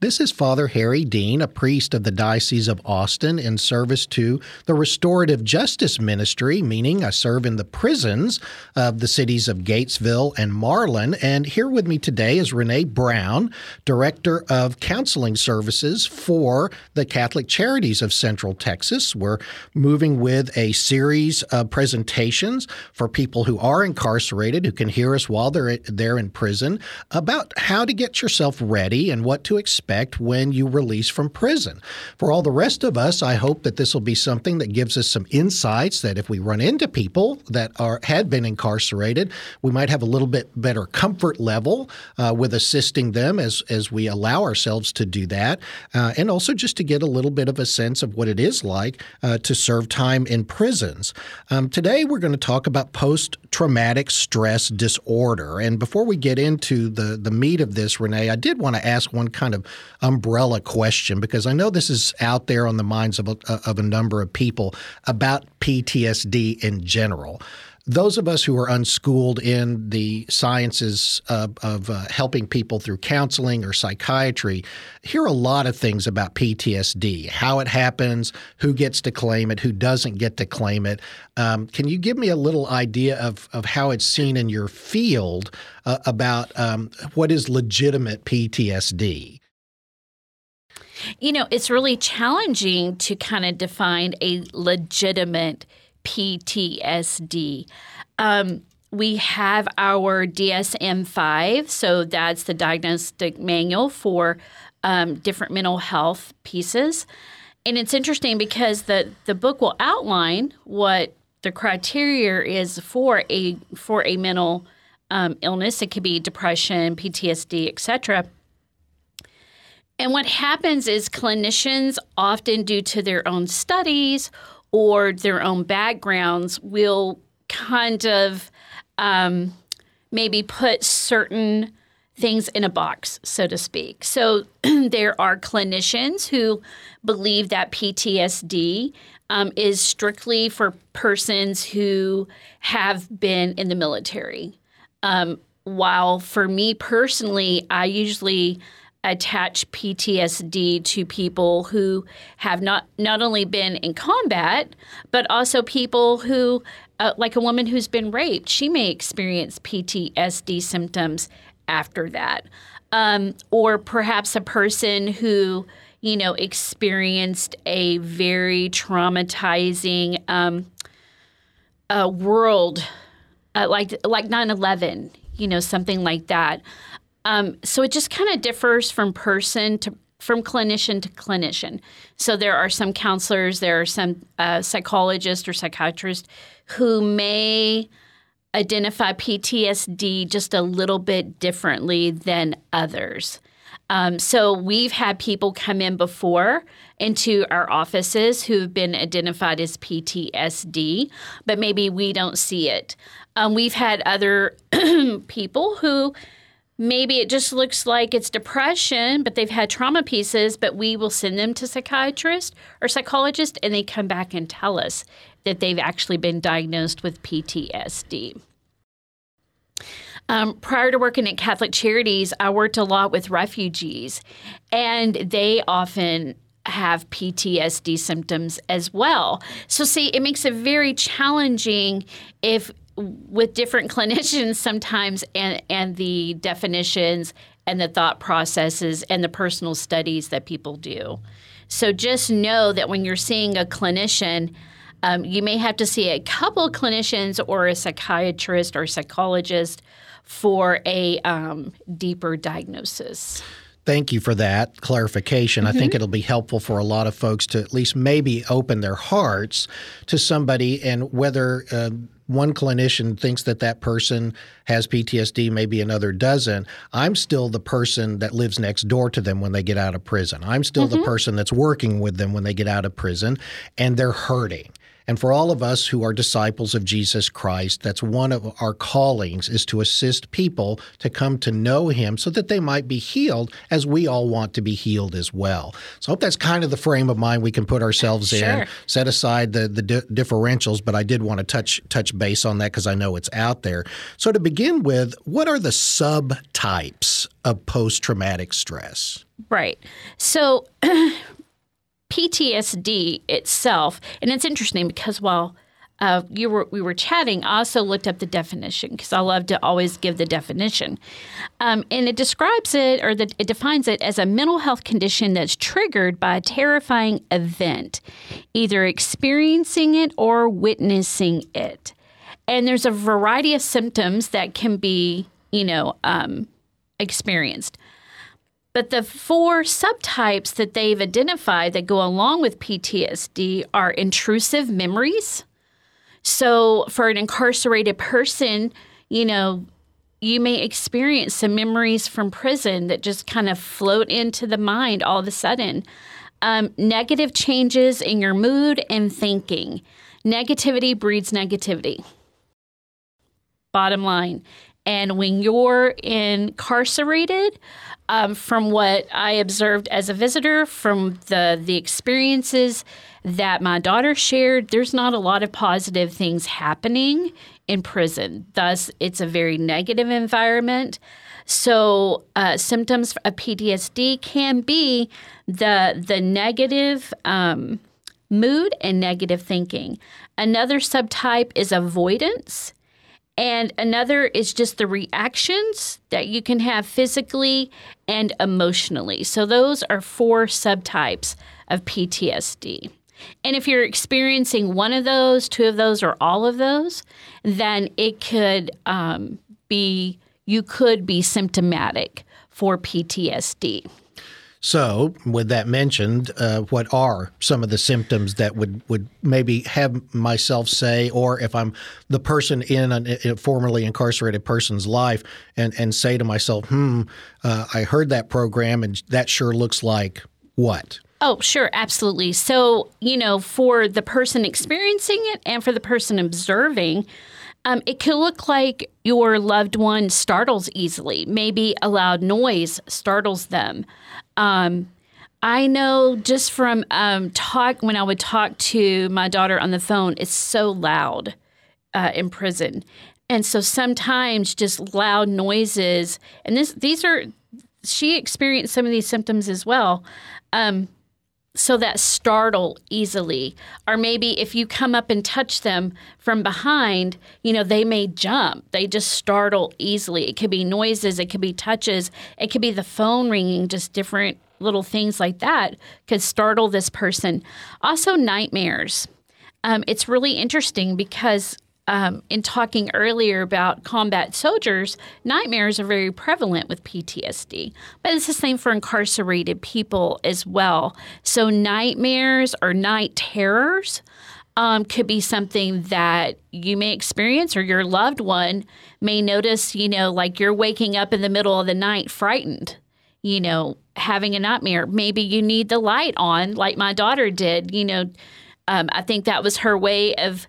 This is Father Harry Dean, a priest of the Diocese of Austin in service to the Restorative Justice Ministry, meaning I serve in the prisons of the cities of Gatesville and Marlin. And here with me today is Renee Brown, Director of Counseling Services for the Catholic Charities of Central Texas. We're moving with a series of presentations for people who are incarcerated, who can hear us while they're there in prison, about how to get yourself ready and what to expect expect when you release from prison. For all the rest of us, I hope that this will be something that gives us some insights that if we run into people that are had been incarcerated, we might have a little bit better comfort level uh, with assisting them as as we allow ourselves to do that, uh, and also just to get a little bit of a sense of what it is like uh, to serve time in prisons. Um, today, we're going to talk about post traumatic stress disorder, and before we get into the the meat of this, Renee, I did want to ask one kind of umbrella question because I know this is out there on the minds of a, of a number of people about PTSD in general those of us who are unschooled in the sciences of, of uh, helping people through counseling or psychiatry hear a lot of things about PTSD, how it happens, who gets to claim it, who doesn't get to claim it. Um, can you give me a little idea of, of how it's seen in your field uh, about um, what is legitimate PTSD? You know, it's really challenging to kind of define a legitimate PTSD. Um, we have our DSM 5, so that's the diagnostic manual for um, different mental health pieces. And it's interesting because the, the book will outline what the criteria is for a for a mental um, illness. It could be depression, PTSD, etc. And what happens is clinicians, often due to their own studies or their own backgrounds, will kind of um, maybe put certain things in a box, so to speak. So there are clinicians who believe that PTSD um, is strictly for persons who have been in the military. Um, while for me personally, I usually attach PTSD to people who have not not only been in combat, but also people who, uh, like a woman who's been raped, she may experience PTSD symptoms after that, um, or perhaps a person who you know experienced a very traumatizing um, uh, world, uh, like like 9-11, you know something like that. Um, so it just kind of differs from person to from clinician to clinician. So there are some counselors, there are some uh, psychologists or psychiatrists who may identify PTSD just a little bit differently than others. Um, so we've had people come in before into our offices who've been identified as PTSD, but maybe we don't see it. Um, we've had other people who maybe it just looks like it's depression, but they've had trauma pieces, but we will send them to psychiatrist or psychologist and they come back and tell us that they've actually been diagnosed with PTSD. Um, prior to working at Catholic Charities, I worked a lot with refugees, and they often have PTSD symptoms as well. So, see, it makes it very challenging if with different clinicians sometimes and and the definitions and the thought processes and the personal studies that people do. So just know that when you're seeing a clinician, um, you may have to see a couple clinicians or a psychiatrist or psychologist for a um, deeper diagnosis. Thank you for that clarification. Mm-hmm. I think mm-hmm. it'll be helpful for a lot of folks to at least maybe open their hearts to somebody and whether. Uh, one clinician thinks that that person has PTSD, maybe another doesn't. I'm still the person that lives next door to them when they get out of prison. I'm still mm-hmm. the person that's working with them when they get out of prison, and they're hurting And for all of us who are disciples of Jesus Christ, that's one of our callings is to assist people to come to know him so that they might be healed as we all want to be healed as well. So I hope that's kind of the frame of mind we can put ourselves sure. in, set aside the, the di- differentials, but I did want to touch touch base on that because I know it's out there. So to begin with, what are the subtypes of post traumatic stress? Right. So PTSD itself, and it's interesting because while uh, you were we were chatting, I also looked up the definition because I love to always give the definition, um, and it describes it or the, it defines it as a mental health condition that's triggered by a terrifying event, either experiencing it or witnessing it. And there's a variety of symptoms that can be, you know, um, experienced. But the four subtypes that they've identified that go along with PTSD are intrusive memories. So, for an incarcerated person, you know, you may experience some memories from prison that just kind of float into the mind all of a sudden. Um, negative changes in your mood and thinking. Negativity breeds negativity. Bottom line. And when you're incarcerated, um, from what I observed as a visitor, from the the experiences that my daughter shared, there's not a lot of positive things happening in prison. Thus, it's a very negative environment. So, uh, symptoms of PTSD can be the the negative um, mood and negative thinking. Another subtype is avoidance. And another is just the reactions that you can have physically and emotionally. So, those are four subtypes of PTSD. And if you're experiencing one of those, two of those, or all of those, then it could um, be, you could be symptomatic for PTSD. So, with that mentioned, uh, what are some of the symptoms that would, would maybe have myself say, or if I'm the person in a, a formerly incarcerated person's life, and, and say to myself, hmm, uh, I heard that program and that sure looks like what? Oh, sure, absolutely. So, you know, for the person experiencing it and for the person observing, um, it could look like your loved one startles easily. Maybe a loud noise startles them. Um, I know just from um, talk when I would talk to my daughter on the phone, it's so loud uh, in prison, and so sometimes just loud noises. And this, these are she experienced some of these symptoms as well. Um, so that startle easily. Or maybe if you come up and touch them from behind you know they may jump. They just startle easily. It could be noises it could be touches it could be the phone ringing just different little things like that could startle this person. Also nightmares. Um, it's really interesting because um, in talking earlier about combat soldiers, nightmares are very prevalent with PTSD, but it's the same for incarcerated people as well. So, nightmares or night terrors um, could be something that you may experience or your loved one may notice, you know, like you're waking up in the middle of the night frightened, you know, having a nightmare. Maybe you need the light on, like my daughter did, you know. Um, I think that was her way of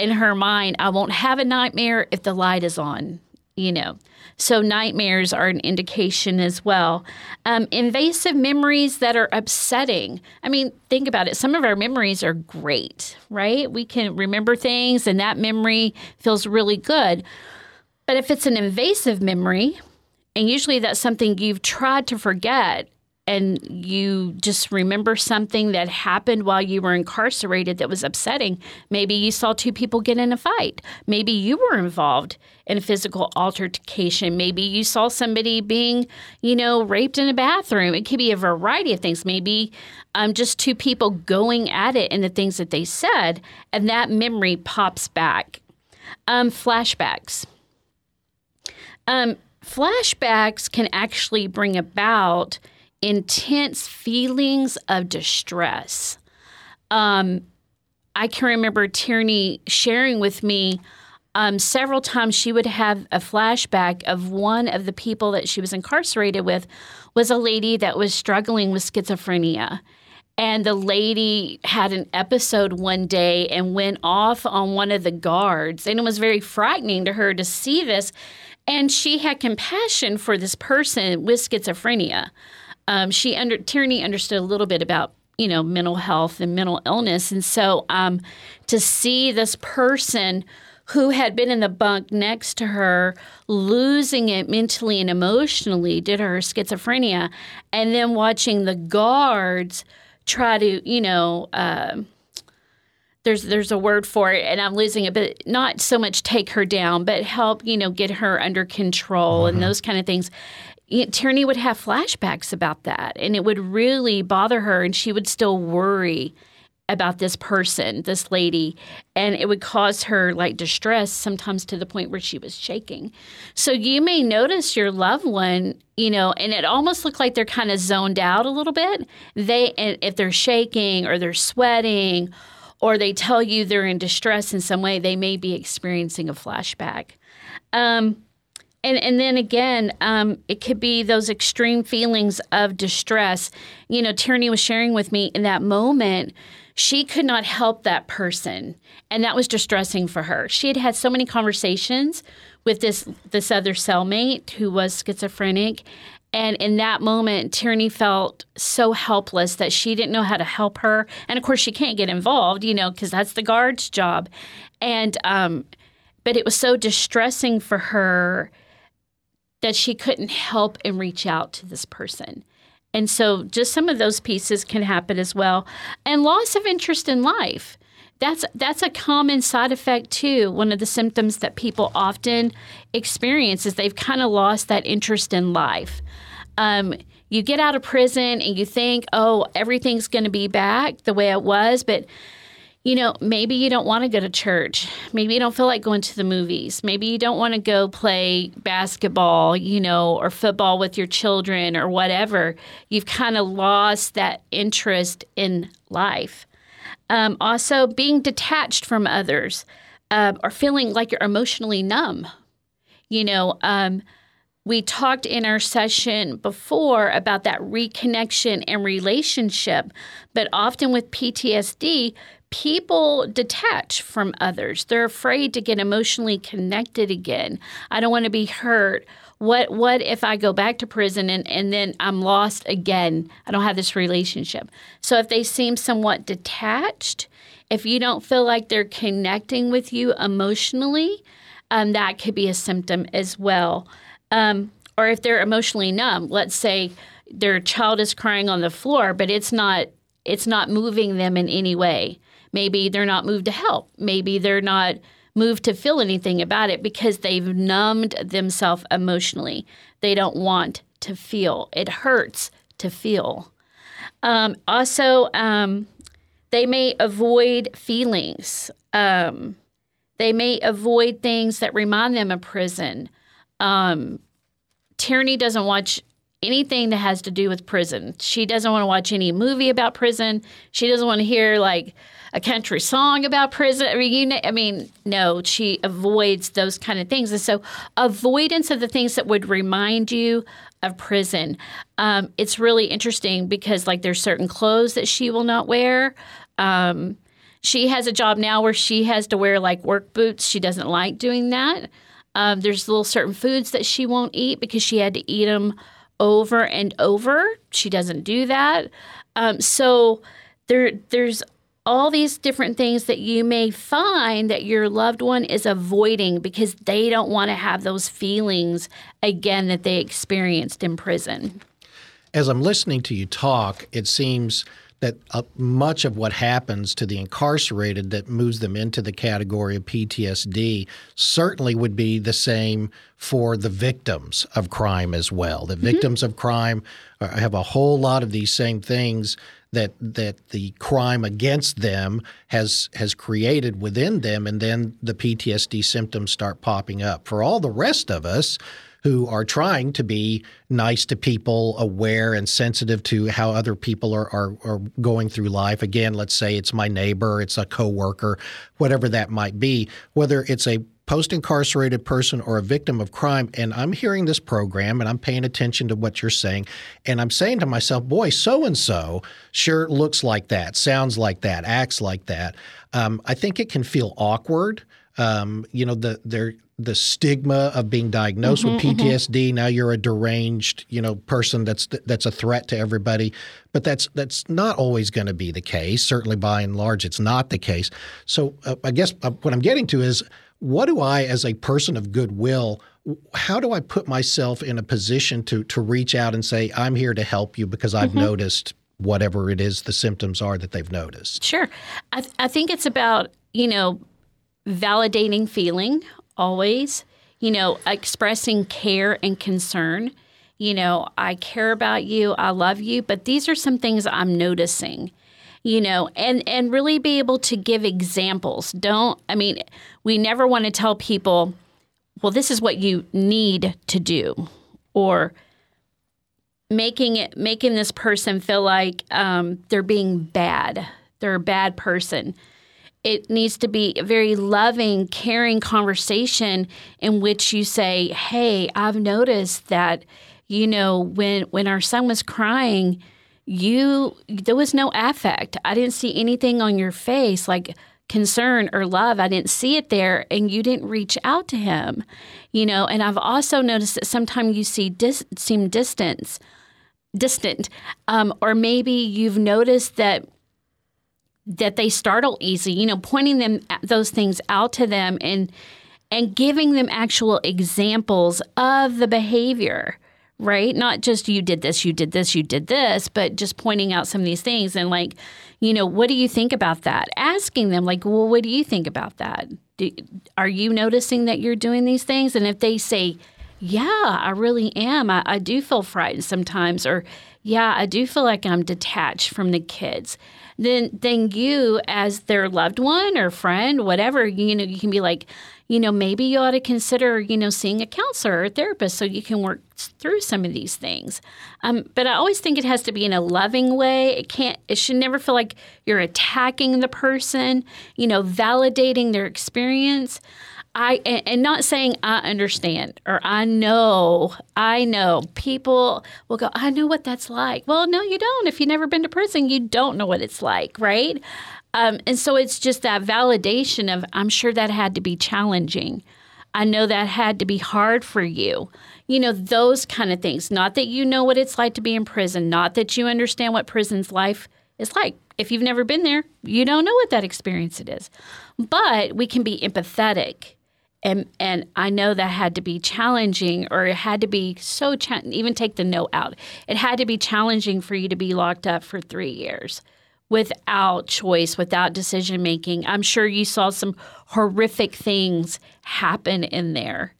in her mind, I won't have a nightmare if the light is on, you know. So, nightmares are an indication as well. Um, invasive memories that are upsetting. I mean, think about it. Some of our memories are great, right? We can remember things and that memory feels really good. But if it's an invasive memory, and usually that's something you've tried to forget and you just remember something that happened while you were incarcerated that was upsetting. Maybe you saw two people get in a fight. Maybe you were involved in a physical altercation. Maybe you saw somebody being, you know, raped in a bathroom. It could be a variety of things. Maybe um, just two people going at it and the things that they said, and that memory pops back. Um, flashbacks. Um, flashbacks can actually bring about intense feelings of distress. Um, I can remember Tierney sharing with me um, several times she would have a flashback of one of the people that she was incarcerated with was a lady that was struggling with schizophrenia. And the lady had an episode one day and went off on one of the guards. And it was very frightening to her to see this. And she had compassion for this person with schizophrenia. Um, she under Tierney understood a little bit about you know mental health and mental illness, and so um, to see this person who had been in the bunk next to her losing it mentally and emotionally did her schizophrenia, and then watching the guards try to you know. Uh, there's there's a word for it and I'm losing it, but not so much take her down, but help, you know, get her under control mm-hmm. and those kind of things. Tierney would have flashbacks about that, and it would really bother her, and she would still worry about this person, this lady, and it would cause her like distress sometimes to the point where she was shaking. So you may notice your loved one, you know, and it almost looked like they're kind of zoned out a little bit. They if they're shaking or they're sweating or they tell you they're in distress in some way, they may be experiencing a flashback. Um, and and then again, um, it could be those extreme feelings of distress. You know, Tierney was sharing with me in that moment. She could not help that person, and that was distressing for her. She had had so many conversations with this this other cellmate who was schizophrenic, and in that moment, Tierney felt so helpless that she didn't know how to help her. And of course, she can't get involved, you know, because that's the guard's job. And um, but it was so distressing for her that she couldn't help and reach out to this person. And so just some of those pieces can happen as well. And loss of interest in life. That's that's a common side effect too. One of the symptoms that people often experience is they've kind of lost that interest in life. Um, you get out of prison and you think, oh, everything's going to be back the way it was, but you know, maybe you don't want to go to church. Maybe you don't feel like going to the movies. Maybe you don't want to go play basketball, you know, or football with your children or whatever. You've kind of lost that interest in life. Um, also, being detached from others uh, or feeling like you're emotionally numb. You know, um, we talked in our session before about that reconnection and relationship, but often with PTSD, people detach from others. They're afraid to get emotionally connected again. I don't want to be hurt. What what if I go back to prison and, and then I'm lost again? I don't have this relationship. So if they seem somewhat detached, if you don't feel like they're connecting with you emotionally, um, that could be a symptom as well. Um, or if they're emotionally numb, let's say their child is crying on the floor, but it's not it's not moving them in any way. Maybe they're not moved to help. Maybe they're not moved to feel anything about it because they've numbed themselves emotionally. They don't want to feel. It hurts to feel. Um, also, um, they may avoid feelings. Um, they may avoid things that remind them of prison. Um, Tierney doesn't watch anything that has to do with prison. She doesn't want to watch any movie about prison. She doesn't want to hear like a country song about prison. I mean, you know, I mean, no, she avoids those kind of things. And so, avoidance of the things that would remind you of prison. Um, it's really interesting because, like, there's certain clothes that she will not wear. Um, she has a job now where she has to wear like work boots. She doesn't like doing that. Um, there's little certain foods that she won't eat because she had to eat them over and over. She doesn't do that. Um, so there, there's all these different things that you may find that your loved one is avoiding because they don't want to have those feelings again that they experienced in prison. As I'm listening to you talk, it seems that uh, much of what happens to the incarcerated that moves them into the category of PTSD certainly would be the same for the victims of crime as well. The mm-hmm. victims of crime have a whole lot of these same things that that the crime against them has has created within them, and then the PTSD symptoms start popping up. For all the rest of us who are trying to be nice to people, aware and sensitive to how other people are, are, are going through life. Again, let's say it's my neighbor, it's a coworker, whatever that might be, whether it's a post incarcerated person or a victim of crime, and I'm hearing this program and I'm paying attention to what you're saying, and I'm saying to myself, boy, so and so sure looks like that, sounds like that, acts like that. Um, I think it can feel awkward. Um, you know, the there the stigma of being diagnosed mm-hmm, with PTSD. Mm-hmm. Now you're a deranged, you know, person that's that's a threat to everybody. But that's that's not always going to be the case. Certainly, by and large, it's not the case. So uh, I guess uh, what I'm getting to is, what do I, as a person of goodwill, how do I put myself in a position to to reach out and say, I'm here to help you because I've mm-hmm. noticed whatever it is the symptoms are that they've noticed. Sure, I, th- I think it's about you know validating feeling always, you know, expressing care and concern. You know, I care about you, I love you, but these are some things I'm noticing. You know, and and really be able to give examples. Don't I mean, we never want to tell people, well, this is what you need to do, or making it making this person feel like um, they're being bad, they're a bad person it needs to be a very loving, caring conversation in which you say, "Hey, I've noticed that you know when when our son was crying, you there was no affect. I didn't see anything on your face like concern or love. I didn't see it there and you didn't reach out to him." You know, and I've also noticed that sometimes you see dis- seem distance distant um, or maybe you've noticed that that they startle easy, you know, pointing them uh, those things out to them and and giving them actual examples of the behavior, right? Not just you did this, you did this, you did this, but just pointing out some of these things and like, you know, what do you think about that? Asking them like, "Well, what do you think about that? Do, are you noticing that you're doing these things?" And if they say, "Yeah, I really am. I, I do feel frightened sometimes," or "Yeah, I do feel like I'm detached from the kids." then then you as their loved one or friend, whatever, you know, you can be like, you know, maybe you ought to consider, you know, seeing a counselor or a therapist so you can work through some of these things. Um, but I always think it has to be in a loving way. It can't. It should never feel like you're attacking the person. You know, validating their experience. I and not saying I understand or I know, I know. People will go, I know what that's like. Well, no, you don't. If you've never been to prison, you don't know what it's like, right? Um, and so it's just that validation of I'm sure that had to be challenging. I know that had to be hard for you. You know, those kind of things. Not that you know what it's like to be in prison, not that you understand what prison's life is like. If you've never been there, you don't know what that experience it is. But we can be empathetic and and I know that had to be challenging, or it had to be so cha- even take the note out. It had to be challenging for you to be locked up for three years without choice, without decision making. I'm sure you saw some horrific things happen in there,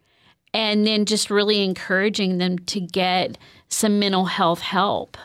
and then just really encouraging them to get some mental health help.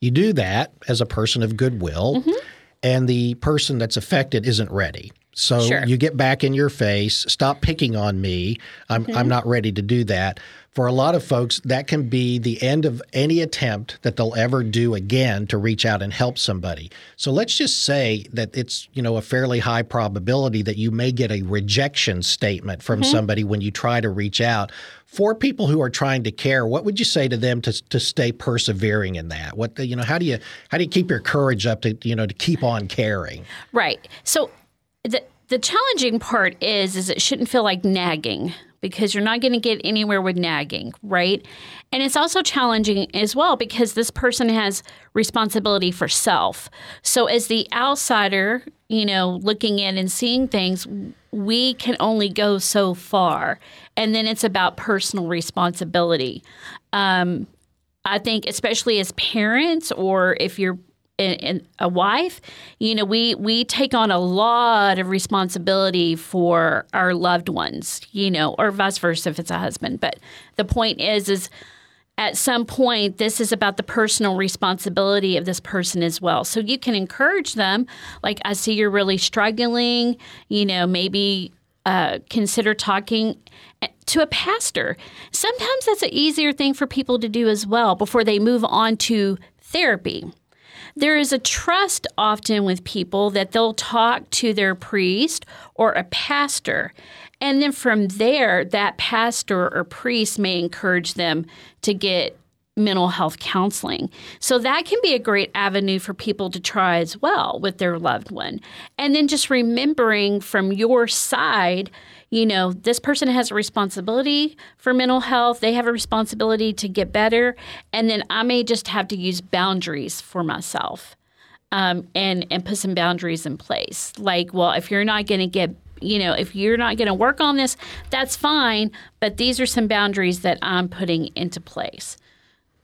You do that as a person of goodwill, mm-hmm. and the person that's affected isn't ready. So sure. you get back in your face, stop picking on me. I'm, mm-hmm. I'm not ready to do that. For a lot of folks, that can be the end of any attempt that they'll ever do again to reach out and help somebody. So let's just say that it's, you know, a fairly high probability that you may get a rejection statement from mm-hmm. somebody when you try to reach out. For people who are trying to care, what would you say to them to, to stay persevering in that? What you know, how do you how do you keep your courage up to you know to keep on caring? Right. So the the challenging part is is it shouldn't feel like nagging because you're not going to get anywhere with nagging, right? And it's also challenging as well because this person has responsibility for self. So as the outsider, you know, looking in and seeing things, we can only go so far. And then it's about personal responsibility. Um, I think, especially as parents, or if you're and a wife, you know, we we take on a lot of responsibility for our loved ones, you know, or vice versa if it's a husband. But the point is, is at some point, this is about the personal responsibility of this person as well. So you can encourage them, like, I see you're really struggling, you know, maybe uh, consider talking to a pastor. Sometimes that's an easier thing for people to do as well before they move on to therapy there is a trust often with people that they'll talk to their priest or a pastor And then from there, that pastor or priest may encourage them to get mental health counseling. So that can be a great avenue for people to try as well with their loved one. And then just remembering from your side, you know, this person has a responsibility for mental health, they have a responsibility to get better, and then I may just have to use boundaries for myself. Um, and and put some boundaries in place. Like, well, if you're not going to get you know, if you're not going to work on this, that's fine. But these are some boundaries that I'm putting into place.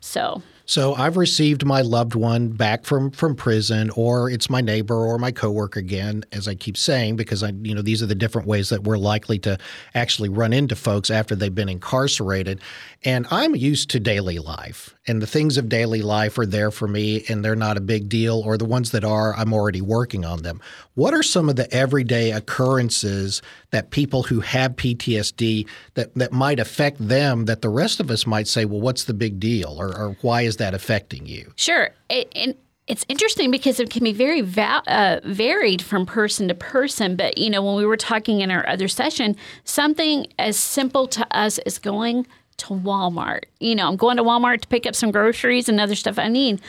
So so I've received my loved one back from from prison, or it's my neighbor or my coworker again, as I keep saying, because I you know these are the different ways that we're likely to actually run into folks after they've been incarcerated. And I'm used to daily life, and the things of daily life are there for me, and they're not a big deal. Or the ones that are, I'm already working on them. What are some of the everyday occurrences that people who have PTSD that that might affect them that the rest of us might say, well, what's the big deal, or, or why is that affecting you? Sure. It, and it's interesting because it can be very va- uh, varied from person to person. But, you know, when we were talking in our other session, something as simple to us as going to Walmart. You know, I'm going to Walmart to pick up some groceries and other stuff I need.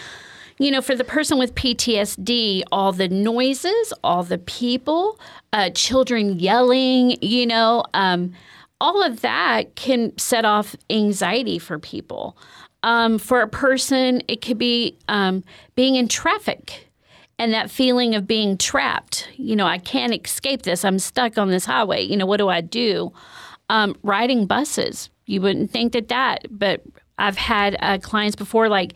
You know, for the person with PTSD, all the noises, all the people, uh, children yelling, you know, um, all of that can set off anxiety for people. Um, for a person, it could be um, being in traffic and that feeling of being trapped. You know, I can't escape this. I'm stuck on this highway. You know, what do I do? Um, riding buses. You wouldn't think that that, but I've had uh, clients before, like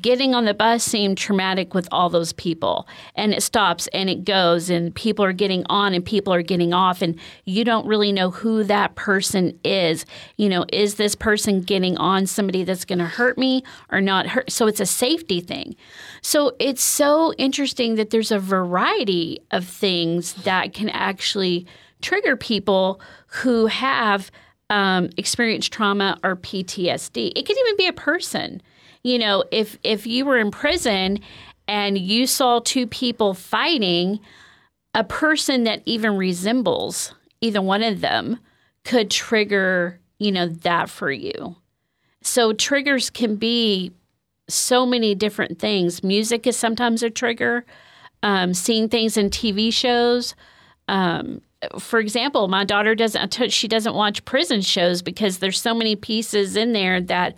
getting on the bus seemed traumatic with all those people, and it stops and it goes, and people are getting on and people are getting off, and you don't really know who that person is. You know, is this person getting on somebody that's going to hurt me or not hurt? So it's a safety thing. So it's so interesting that there's a variety of things that can actually trigger people who have um, experienced trauma or PTSD. It could even be a person. You know, if if you were in prison and you saw two people fighting, a person that even resembles either one of them could trigger, you know, that for you. So triggers can be so many different things. Music is sometimes a trigger. Um, seeing things in TV shows, um, for example, my daughter doesn't she doesn't watch prison shows because there's so many pieces in there that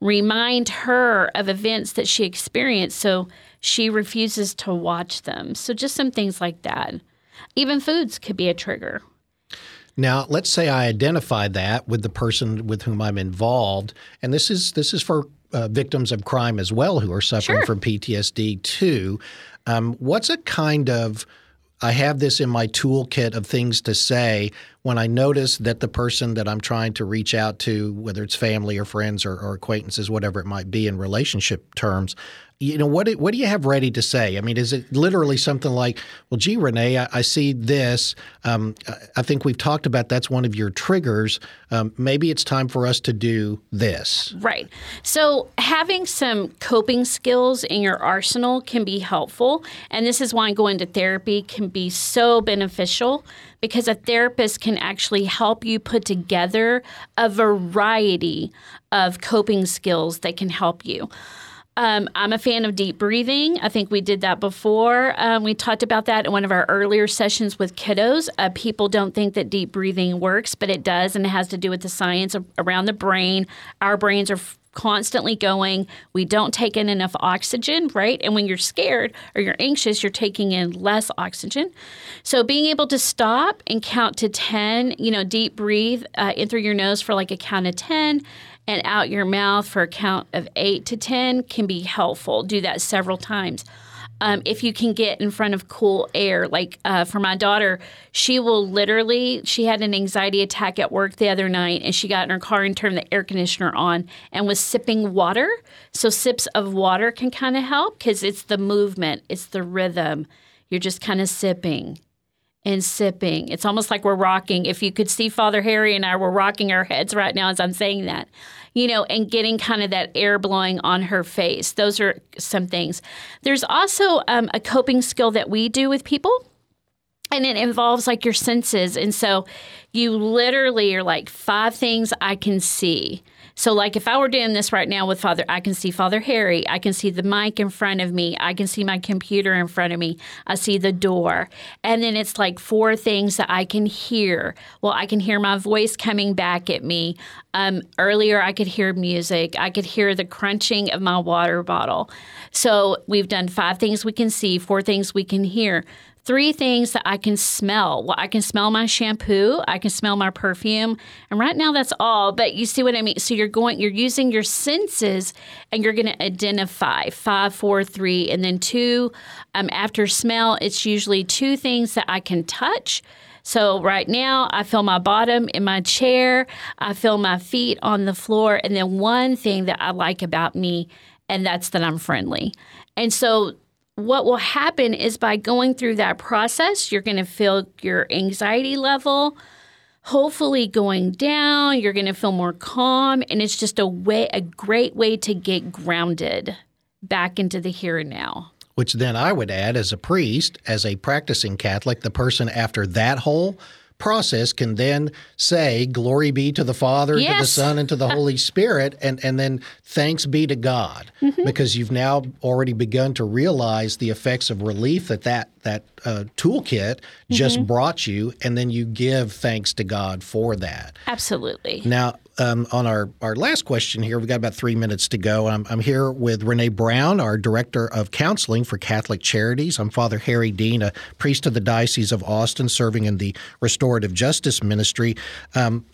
remind her of events that she experienced so she refuses to watch them. So just some things like that. Even foods could be a trigger. Now, let's say I identify that with the person with whom I'm involved, and this is this is for uh, victims of crime as well who are suffering sure. from PTSD too. Um, what's a kind of I have this in my toolkit of things to say when I notice that the person that I'm trying to reach out to, whether it's family or friends or, or acquaintances, whatever it might be in relationship terms, you know what what do you have ready to say? I mean is it literally something like well gee renee i, I see this um, i think we've talked about that's one of your triggers. Um, maybe it's time for us to do this. Right. So having some coping skills in your arsenal can be helpful. And this is why going to therapy can be so beneficial because a therapist can actually help you put together a variety of coping skills that can help you um, I'm a fan of deep breathing. I think we did that before. Um, we talked about that in one of our earlier sessions with kiddos. Uh, people don't think that deep breathing works, but it does, and it has to do with the science of, around the brain. Our brains are f- constantly going. We don't take in enough oxygen, right? And when you're scared or you're anxious, you're taking in less oxygen. So being able to stop and count to 10, you know, deep breathe uh, in through your nose for like a count of 10 and out your mouth for a count of eight to 10 can be helpful. Do that several times. Um, if you can get in front of cool air, like uh, for my daughter, she will literally, she had an anxiety attack at work the other night and she got in her car and turned the air conditioner on and was sipping water. So, sips of water can kind of help because it's the movement, it's the rhythm. You're just kind of sipping and sipping. It's almost like we're rocking. If you could see Father Harry and I, we're rocking our heads right now as I'm saying that, you know, and getting kind of that air blowing on her face. Those are some things. There's also um, a coping skill that we do with people. and it involves like your senses. And so you literally are like five things I can see. So, like if I were doing this right now with Father, I can see Father Harry. I can see the mic in front of me. I can see my computer in front of me. I see the door. And then it's like four things that I can hear. Well, I can hear my voice coming back at me. Um, earlier, I could hear music. I could hear the crunching of my water bottle. So, we've done five things we can see, four things we can hear three things that I can smell. Well, I can smell my shampoo, I can smell my perfume, and right now that's all. But you see what I mean? So you're going, you're using your senses, and you're going to identify five, four, three, and then two. Um, after smell, it's usually two things that I can touch. So right now, I feel my bottom in my chair, I feel my feet on the floor, and then one thing that I like about me, and that's that I'm friendly. And so what will happen is by going through that process, you're going to feel your anxiety level hopefully going down. You're going to feel more calm, and it's just a way, a great way to get grounded back into the here and now. Which then I would add, as a priest, as a practicing Catholic, the person after that whole process can then say, Glory be to the Father, yes. to the Son, and to the Holy Spirit, and, and then thanks be to God, mm-hmm. because you've now already begun to realize the effects of relief that that, that uh, toolkit just mm-hmm. brought you, and then you give thanks to God for that. Absolutely. Now, um, on our, our last question here, we've got about three minutes to go. I'm, I'm here with Renee Brown, our Director of Counseling for Catholic Charities. I'm Father Harry Dean, a priest of the Diocese of Austin, serving in the Restorative Justice Ministry. Um,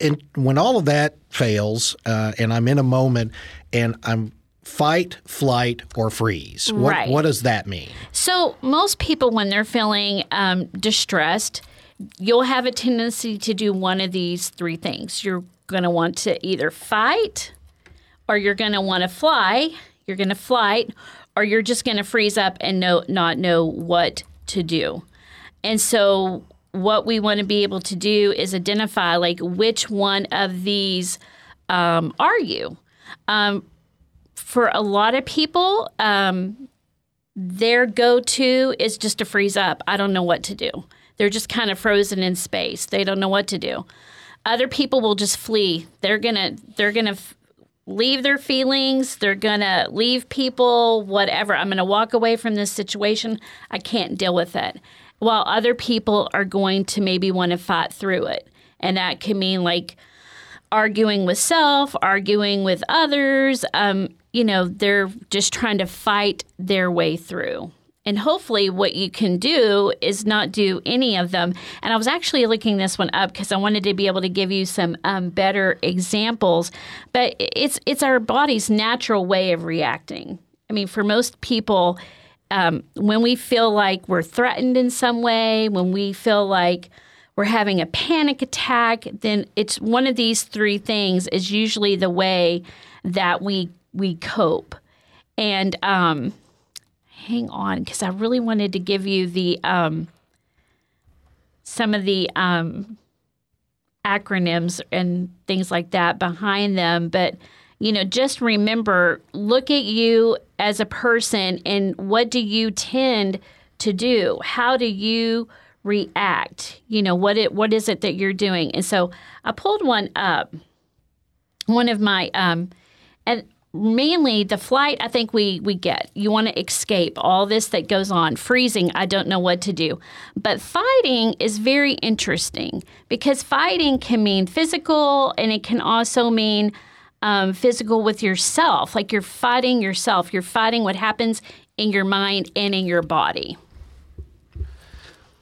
and when all of that fails, uh, and I'm in a moment and I'm fight, flight, or freeze. What, right. what does that mean? So, most people, when they're feeling um, distressed, you'll have a tendency to do one of these three things. You're going to want to either fight, or you're going to want to fly. You're going to flight, or you're just going to freeze up and know, not know what to do. And so, what we want to be able to do is identify like which one of these um, are you. Um, for a lot of people, um, their go to is just to freeze up. I don't know what to do. They're just kind of frozen in space. They don't know what to do. Other people will just flee. They're gonna they're gonna f- leave their feelings. They're gonna leave people. Whatever. I'm gonna walk away from this situation. I can't deal with it. While other people are going to maybe want to fight through it, and that can mean like arguing with self, arguing with others. Um, you know, they're just trying to fight their way through. And hopefully, what you can do is not do any of them. And I was actually looking this one up because I wanted to be able to give you some um, better examples. But it's it's our body's natural way of reacting. I mean, for most people, um, when we feel like we're threatened in some way, when we feel like we're having a panic attack, then it's one of these three things is usually the way that we we cope. And um, hang on, because I really wanted to give you the um, some of the um, acronyms and things like that behind them. But you know, just remember, look at you as a person, and what do you tend to do? How do you react? You know, what it what is it that you're doing? And so I pulled one up. One of my um, and mainly the flight i think we we get. You want to escape all this that goes on. Freezing i don't know what to do. But fighting is very interesting because fighting can mean physical and it can also mean um, physical with yourself. Like you're fighting yourself. You're fighting what happens in your mind and in your body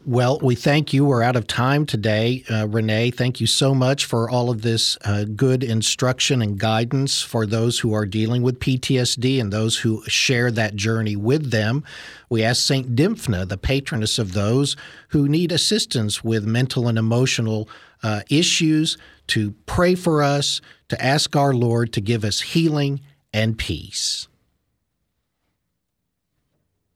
well, we thank you. We're out of time today. Uh, Renee, thank you so much for all of this uh, good instruction and guidance for those who are dealing with PTSD and those who share that journey with them. We ask St. Dymphna, the patroness of those who need assistance with mental and emotional uh, issues, to pray for us, to ask our Lord to give us healing and peace.